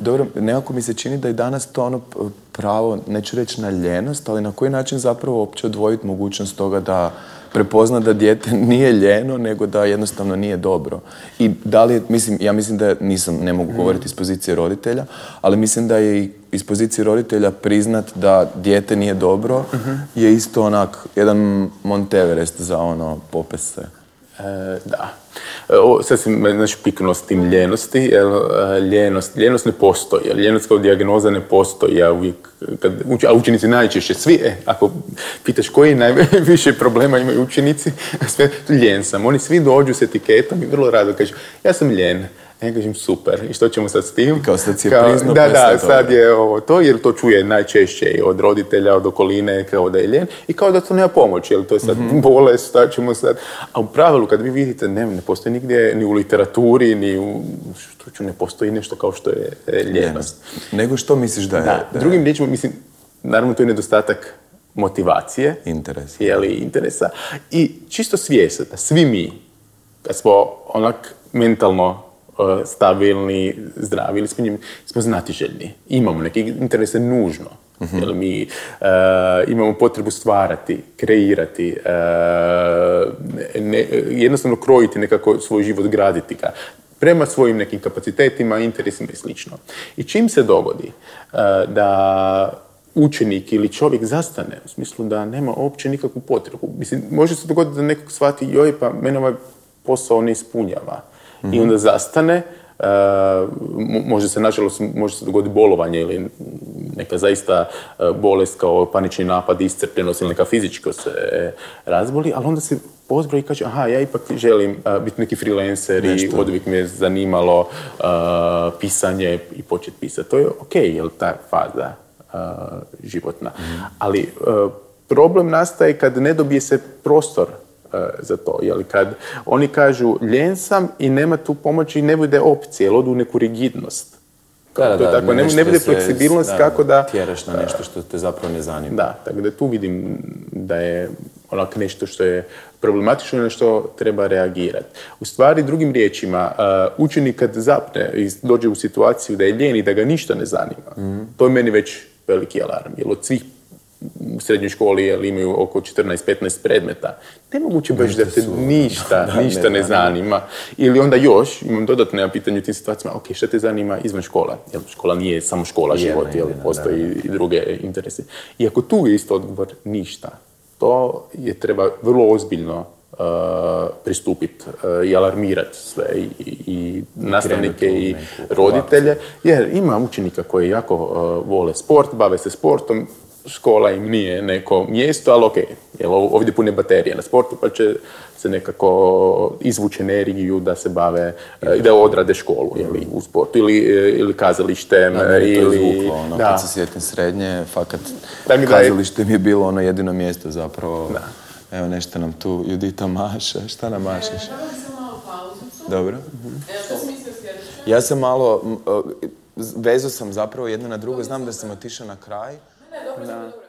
Dobro, nekako mi se čini da je danas to ono pravo, neću reći na ljenost, ali na koji način zapravo uopće odvojiti mogućnost toga da prepozna da dijete nije ljeno, nego da jednostavno nije dobro. I da li mislim, ja mislim da nisam, ne mogu govoriti iz pozicije roditelja, ali mislim da je i iz pozicije roditelja priznat da dijete nije dobro, je isto onak jedan Monteverest za ono popest se. E, da. E, O, sad si me znači, piknuo s tim ljenosti, jer e, ljenost, ljenost ne postoji, jer ljenost kao dijagnoza ne postoji, ja uvijek, kad, a učenici najčešće, svi, e, ako pitaš koji najviše problema imaju učenici, sve, ljen sam, oni svi dođu s etiketom i vrlo rado kažu, ja sam ljen. Ja kažem super, i što ćemo sad s tim? Kao sad si je priznao, Da, da, sad je ovo to, jer to čuje najčešće i od roditelja, od okoline, kao da je ljen, i kao da to nema pomoći, jer to je sad Mhm. bolest, šta ćemo sad. A u pravilu, kad vi vidite, ne, ne postoji nigdje, ni u literaturi, ni u što ću, ne postoji nešto kao što je e, ljenost. Nego što misliš da je? Da, drugim riječima, mislim, naravno to je nedostatak motivacije, interes? je li interesa i čisto svijest da svi mi kad smo onak mentalno stabilni, zdravi ili smo, njim- smo znatiželjni. Imamo neke interese nužno. Jer mi e, imamo potrebu stvarati, kreirati, e, ne- jednostavno krojiti nekako svoj život, graditi ga prema svojim nekim kapacitetima, interesima i slično. I čim se dogodi e, da učenik ili čovjek zastane, u smislu da nema uopće nikakvu potrebu. Mislim, može se dogoditi da nekog shvati, joj, pa mene ovaj posao ne ispunjava. I onda zastane, e, mo- može se, nažalost, može se dogoditi bolovanje ili neka zaista e, bolest kao panični napad, iscrpljenost ili neka fizičko se razboli, ali onda se pozbroji i kaže, aha, ja ipak želim e, biti neki freelancer i od uvijek me je zanimalo e, pisanje i početi pisati. To je ok, jer ta faza e, životna. Ali e, problem nastaje kad ne dobije se prostor za to. Jel, kad oni kažu ljen sam i nema tu pomoći i ne bude opcije, jer odu u neku rigidnost. Da, da, To da, tako, ne, ne bude fleksibilnost kako da... Tjeraš na nešto što te zapravo ne zanima. Da, tako da tu vidim da je onak nešto što je problematično i na što treba reagirati. U stvari, drugim riječima, uh, učenik kad zapne i dođe u situaciju da je ljen i da ga ništa ne zanima, to je meni već veliki alarm. Jer od svih u srednjoj školi jel, imaju oko 14-15 predmeta. Nemoguće baš da te ništa, Da, ništa ne ne zanima. Ili onda još, imam dodatno ja pitanje u tim situacijama, ok, šta te zanima izvan škola? Jel, škola nije samo škola, život, jel, ne, da, postoji i druge interese. I ako tu je isto odgovor ništa, to je treba vrlo ozbiljno uh, pristupiti uh, i alarmirati sve i, i, nastavnike i roditelje. Jer ima učenika koji jako uh, vole sport, bave se sportom, škola im nije neko mjesto, ali ok, jer ov- ovdje pune baterije na sportu, pa će se nekako izvući energiju da se bave, i da odrade školu jeli, u sportu ili, ili kazalištem Da, je to ili... izvuklo, ono, da. kad se sjetim srednje, fakat mi kazalište mi je bilo ono jedino mjesto zapravo. Evo nešto nam tu Judita maše, šta nam mašeš? Malu pauzicu. Dobro. E, što si? Ja sam malo, m, e, vezao sam zapravo jedno na drugo, znam da sam otišao na kraj. Ne, dobro, dobro, dobro.